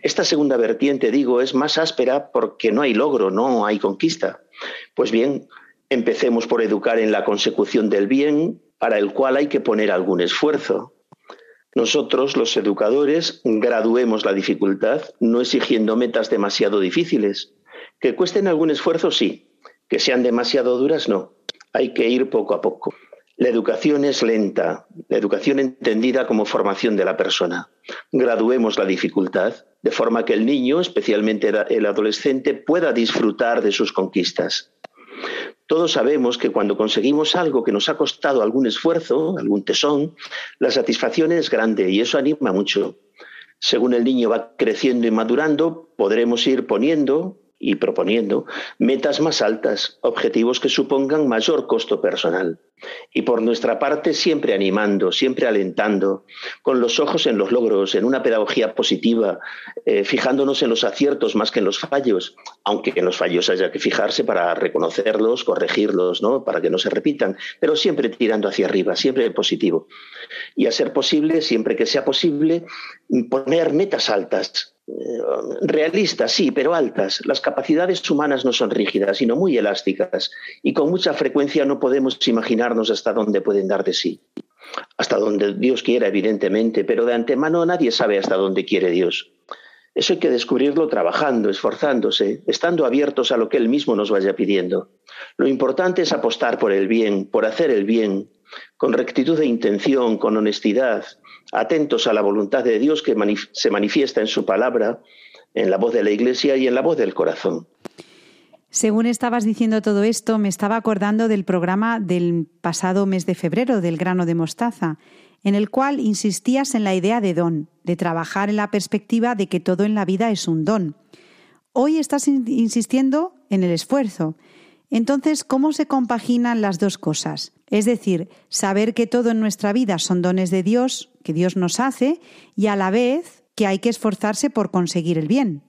Esta segunda vertiente, digo, es más áspera porque no hay logro, no hay conquista. Pues bien, empecemos por educar en la consecución del bien, para el cual hay que poner algún esfuerzo. Nosotros, los educadores, graduemos la dificultad, no exigiendo metas demasiado difíciles que cuesten algún esfuerzo, sí. Que sean demasiado duras, no. Hay que ir poco a poco. La educación es lenta, la educación entendida como formación de la persona. Graduemos la dificultad, de forma que el niño, especialmente el adolescente, pueda disfrutar de sus conquistas. Todos sabemos que cuando conseguimos algo que nos ha costado algún esfuerzo, algún tesón, la satisfacción es grande y eso anima mucho. Según el niño va creciendo y madurando, podremos ir poniendo y proponiendo metas más altas, objetivos que supongan mayor costo personal. Y por nuestra parte, siempre animando, siempre alentando, con los ojos en los logros, en una pedagogía positiva, eh, fijándonos en los aciertos más que en los fallos, aunque en los fallos haya que fijarse para reconocerlos, corregirlos, ¿no? para que no se repitan, pero siempre tirando hacia arriba, siempre positivo. Y a ser posible, siempre que sea posible, poner metas altas, eh, realistas, sí, pero altas. Las capacidades humanas no son rígidas, sino muy elásticas, y con mucha frecuencia no podemos hasta dónde pueden dar de sí. Hasta donde Dios quiera, evidentemente, pero de antemano nadie sabe hasta dónde quiere Dios. Eso hay que descubrirlo trabajando, esforzándose, estando abiertos a lo que Él mismo nos vaya pidiendo. Lo importante es apostar por el bien, por hacer el bien, con rectitud de intención, con honestidad, atentos a la voluntad de Dios que se manifiesta en su palabra, en la voz de la Iglesia y en la voz del corazón. Según estabas diciendo todo esto, me estaba acordando del programa del pasado mes de febrero del grano de mostaza, en el cual insistías en la idea de don, de trabajar en la perspectiva de que todo en la vida es un don. Hoy estás insistiendo en el esfuerzo. Entonces, ¿cómo se compaginan las dos cosas? Es decir, saber que todo en nuestra vida son dones de Dios, que Dios nos hace, y a la vez que hay que esforzarse por conseguir el bien.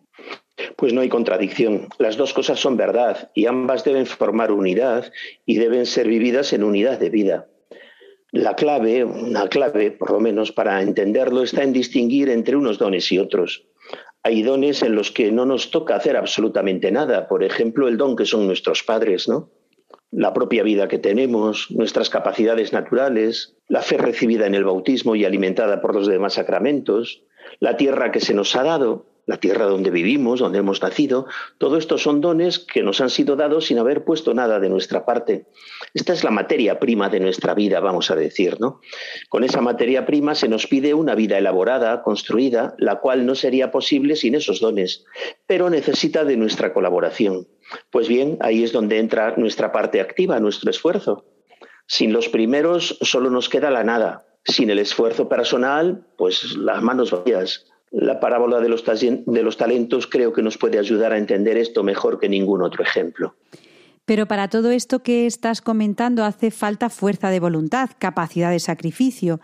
Pues no hay contradicción. Las dos cosas son verdad y ambas deben formar unidad y deben ser vividas en unidad de vida. La clave, una clave por lo menos para entenderlo, está en distinguir entre unos dones y otros. Hay dones en los que no nos toca hacer absolutamente nada. Por ejemplo, el don que son nuestros padres, ¿no? la propia vida que tenemos, nuestras capacidades naturales, la fe recibida en el bautismo y alimentada por los demás sacramentos, la tierra que se nos ha dado, la tierra donde vivimos, donde hemos nacido, todo esto son dones que nos han sido dados sin haber puesto nada de nuestra parte. Esta es la materia prima de nuestra vida, vamos a decir, ¿no? Con esa materia prima se nos pide una vida elaborada, construida, la cual no sería posible sin esos dones, pero necesita de nuestra colaboración. Pues bien, ahí es donde entra nuestra parte activa, nuestro esfuerzo. Sin los primeros solo nos queda la nada. Sin el esfuerzo personal, pues las manos vacías. La parábola de los, de los talentos creo que nos puede ayudar a entender esto mejor que ningún otro ejemplo. Pero para todo esto que estás comentando hace falta fuerza de voluntad, capacidad de sacrificio,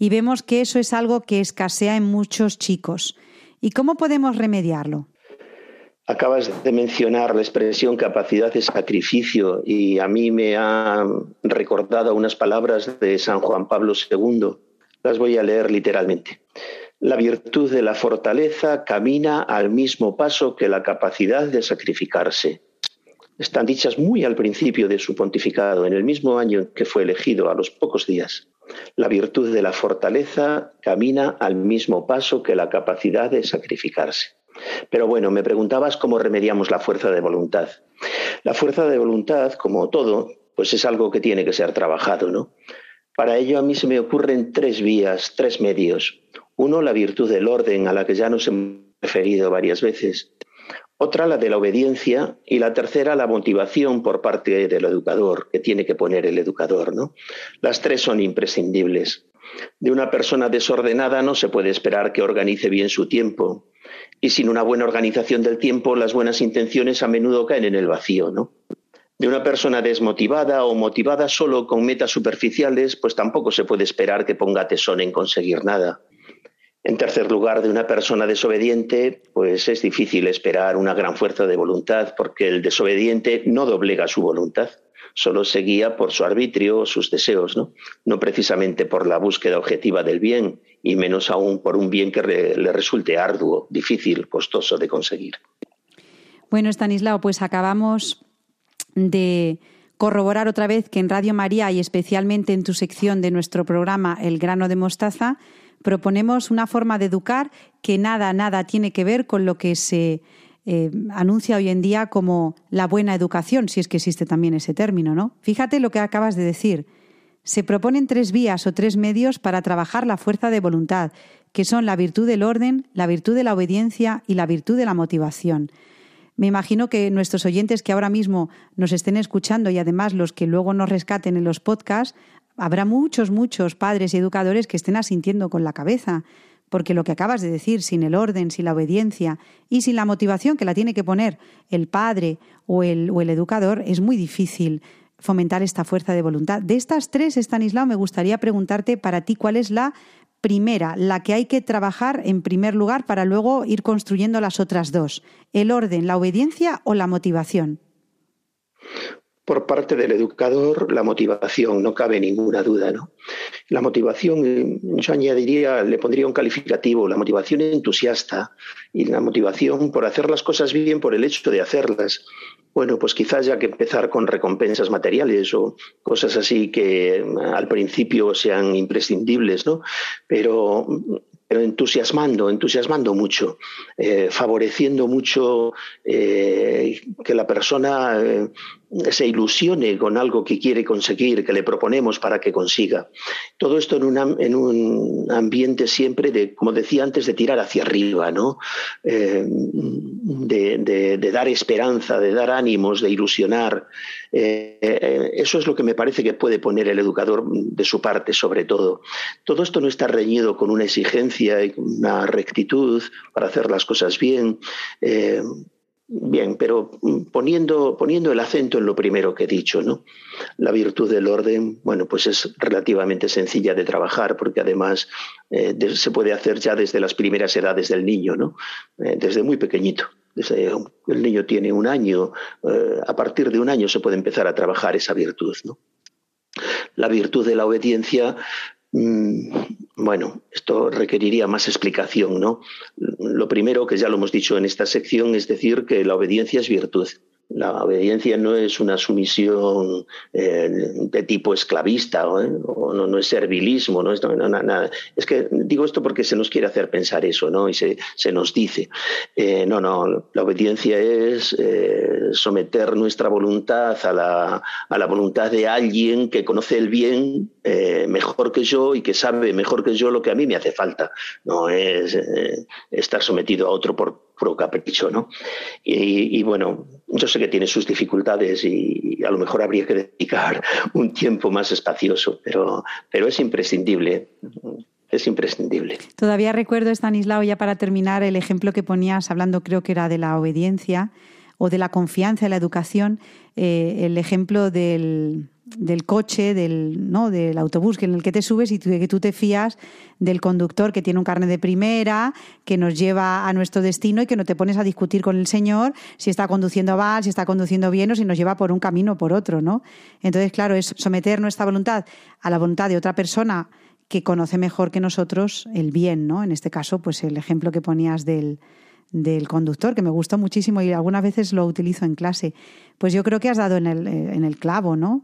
y vemos que eso es algo que escasea en muchos chicos. ¿Y cómo podemos remediarlo? Acabas de mencionar la expresión capacidad de sacrificio y a mí me ha recordado unas palabras de San Juan Pablo II. Las voy a leer literalmente. La virtud de la fortaleza camina al mismo paso que la capacidad de sacrificarse. Están dichas muy al principio de su pontificado, en el mismo año en que fue elegido, a los pocos días. La virtud de la fortaleza camina al mismo paso que la capacidad de sacrificarse. Pero bueno, me preguntabas cómo remediamos la fuerza de voluntad. La fuerza de voluntad, como todo, pues es algo que tiene que ser trabajado, ¿no? Para ello a mí se me ocurren tres vías, tres medios. Uno, la virtud del orden, a la que ya nos hemos referido varias veces. Otra, la de la obediencia. Y la tercera, la motivación por parte del educador, que tiene que poner el educador, ¿no? Las tres son imprescindibles. De una persona desordenada no se puede esperar que organice bien su tiempo. Y sin una buena organización del tiempo, las buenas intenciones a menudo caen en el vacío, ¿no? De una persona desmotivada o motivada solo con metas superficiales, pues tampoco se puede esperar que ponga tesón en conseguir nada. En tercer lugar, de una persona desobediente, pues es difícil esperar una gran fuerza de voluntad, porque el desobediente no doblega su voluntad, solo se guía por su arbitrio sus deseos, ¿no? no precisamente por la búsqueda objetiva del bien, y menos aún por un bien que le resulte arduo, difícil, costoso de conseguir. Bueno, Stanislao, pues acabamos de corroborar otra vez que en Radio María y especialmente en tu sección de nuestro programa El grano de mostaza, proponemos una forma de educar que nada, nada tiene que ver con lo que se eh, anuncia hoy en día como la buena educación, si es que existe también ese término, ¿no? Fíjate lo que acabas de decir. Se proponen tres vías o tres medios para trabajar la fuerza de voluntad, que son la virtud del orden, la virtud de la obediencia y la virtud de la motivación. Me imagino que nuestros oyentes que ahora mismo nos estén escuchando y además los que luego nos rescaten en los podcasts, habrá muchos, muchos padres y educadores que estén asintiendo con la cabeza, porque lo que acabas de decir, sin el orden, sin la obediencia y sin la motivación que la tiene que poner el padre o el, educador, es muy difícil fomentar esta fuerza de voluntad. De estas tres, Stanislao, me gustaría preguntarte para ti cuál es la primera, la que hay que trabajar en primer lugar para luego ir construyendo las otras dos? ¿El orden, la obediencia o la motivación? Por parte del educador, la motivación, no cabe ninguna duda. ¿no? La motivación, yo añadiría, le pondría un calificativo, la motivación entusiasta y la motivación por hacer las cosas bien por el hecho de hacerlas. Bueno, pues quizás haya que empezar con recompensas materiales o cosas así que eh, al principio sean imprescindibles, ¿no? Pero entusiasmando, entusiasmando mucho, eh, favoreciendo mucho eh, que la persona se ilusione con algo que quiere conseguir, que le proponemos para que consiga. Todo esto en, en un ambiente siempre de, como decía antes, de tirar hacia arriba, ¿no? Eh, de, dar esperanza, de dar ánimos, de ilusionar. Eh, eso es lo que me parece que puede poner el educador de su parte, sobre todo. Todo esto no está reñido con una exigencia y una rectitud para hacer las cosas bien. Eh, Bien, pero poniendo, poniendo el acento en lo primero que he dicho, ¿no? La virtud del orden, bueno, pues es relativamente sencilla de trabajar, porque además eh, se puede hacer ya desde las primeras edades del niño, ¿no? Eh, desde muy pequeñito. Desde el niño tiene un año, eh, a partir de un año se puede empezar a trabajar esa virtud, ¿no? La virtud de la obediencia Mm, bueno, esto requeriría más explicación, ¿no? Lo primero, que ya lo hemos dicho en esta sección, es decir que la obediencia es virtud. La obediencia no es una sumisión eh, de tipo esclavista ¿eh? o no, es servilismo, no es nada. Es que digo esto porque se nos quiere hacer pensar eso, ¿no? Y se, nos dice, eh, no, no, la obediencia es someter nuestra voluntad a la, a la, voluntad de alguien que conoce el bien mejor que yo y que sabe mejor que yo lo que a mí me hace falta. No es estar sometido a otro por puro capricho, ¿no? Y, bueno, yo sé que tiene sus dificultades y, a lo mejor habría que dedicar *laughs* un tiempo más espacioso, pero, pero es imprescindible. Es imprescindible. Todavía recuerdo, Stanislao, ya para terminar, el ejemplo que ponías, hablando creo que era de la obediencia o de la confianza en la educación, eh, el ejemplo del, del coche, del, ¿no? del autobús en el que te subes y que tú te fías del conductor que tiene un carnet de primera, que nos lleva a nuestro destino y que no te pones a discutir con el señor si está conduciendo mal, si está conduciendo bien o si nos lleva por un camino o por otro, ¿no? Entonces, claro, es someter nuestra voluntad a la voluntad de otra persona que conoce mejor que nosotros el bien, ¿no? En este caso, pues el ejemplo que ponías del, del conductor, que me gustó muchísimo y algunas veces lo utilizo en clase. Pues yo creo que has dado en el, en el clavo, ¿no?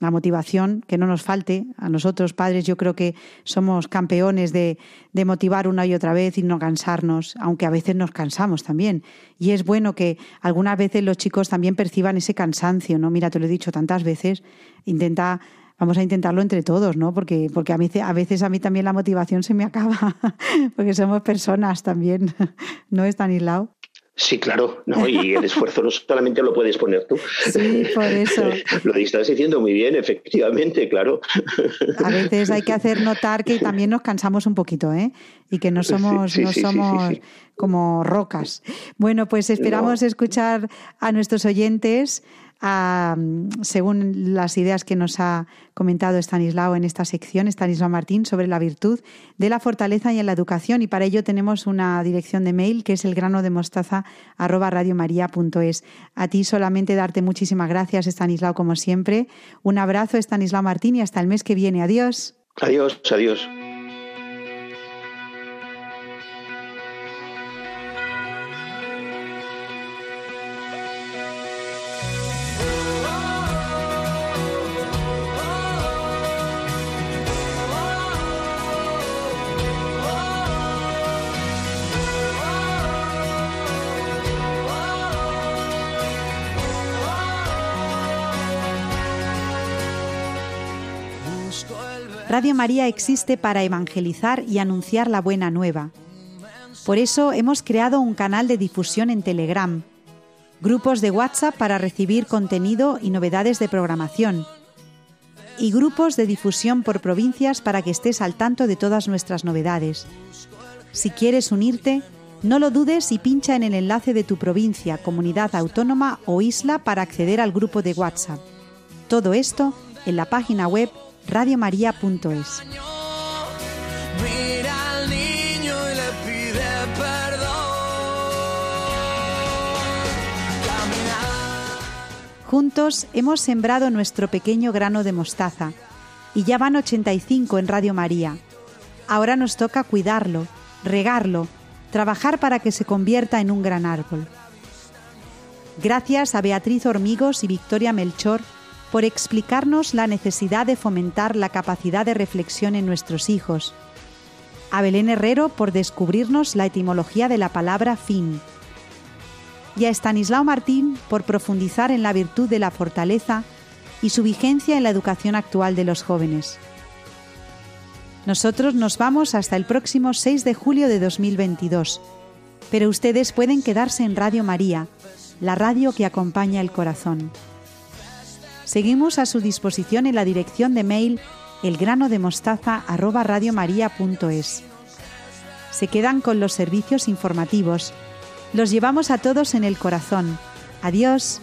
La motivación, que no nos falte. A nosotros, padres, yo creo que somos campeones de, de, motivar una y otra vez y no cansarnos, aunque a veces nos cansamos también. Y es bueno que algunas veces los chicos también perciban ese cansancio, ¿no? Mira, te lo he dicho tantas veces, intenta vamos a intentarlo entre todos, ¿no? Porque, porque a, mí, a veces a mí también la motivación se me acaba, *laughs* porque somos personas también, *laughs* ¿no, es tan aislado. Sí, claro, no, y el *laughs* esfuerzo no solamente lo puedes poner tú. Sí, por eso. *laughs* Lo estás diciendo muy bien, efectivamente, claro. A veces hay que hacer notar que también nos cansamos un poquito, ¿eh? Y que no somos, no somos como rocas. Bueno, pues esperamos escuchar a nuestros oyentes según las ideas que nos ha comentado Stanislao en esta sección, Stanislao Martín, sobre la virtud de la fortaleza y en la educación. Y para ello tenemos una dirección de mail que es el grano de mostaza A ti solamente darte muchísimas gracias, Stanislao, como siempre. Un abrazo, Stanislao Martín, y hasta el mes que viene. Adiós. Adiós, adiós. María existe para evangelizar y anunciar la buena nueva. Por eso hemos creado un canal de difusión en Telegram, grupos de WhatsApp para recibir contenido y novedades de programación, y grupos de difusión por provincias para que estés al tanto de todas nuestras novedades. Si quieres unirte, no lo dudes y pincha en el enlace de tu provincia, comunidad autónoma o isla para acceder al grupo de WhatsApp. Todo esto en la página web radiomaria.es. Juntos hemos sembrado nuestro pequeño grano de mostaza y ya van 85 en Radio María. Ahora nos toca cuidarlo, regarlo, trabajar para que se convierta en un gran árbol. Gracias a Beatriz Hormigos y Victoria Melchor por explicarnos la necesidad de fomentar la capacidad de reflexión en nuestros hijos. A Belén Herrero por descubrirnos la etimología de la palabra fin. Y a Estanislao Martín por profundizar en la virtud de la fortaleza y su vigencia en la educación actual de los jóvenes. Nosotros nos vamos hasta el próximo 6 de julio de 2022, pero ustedes pueden quedarse en Radio María, la radio que acompaña el corazón. Seguimos a su disposición en la dirección de mail elgranodemostaza@radiomaria.es. Se quedan con los servicios informativos. Los llevamos a todos en el corazón. Adiós.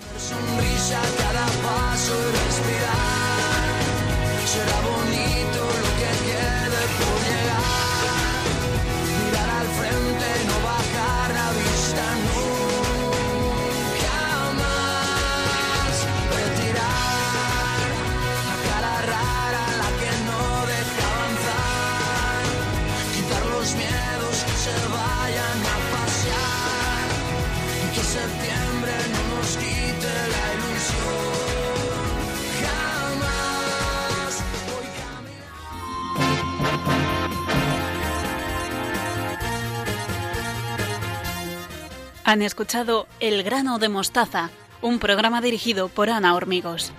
Han escuchado El grano de mostaza, un programa dirigido por Ana Hormigos.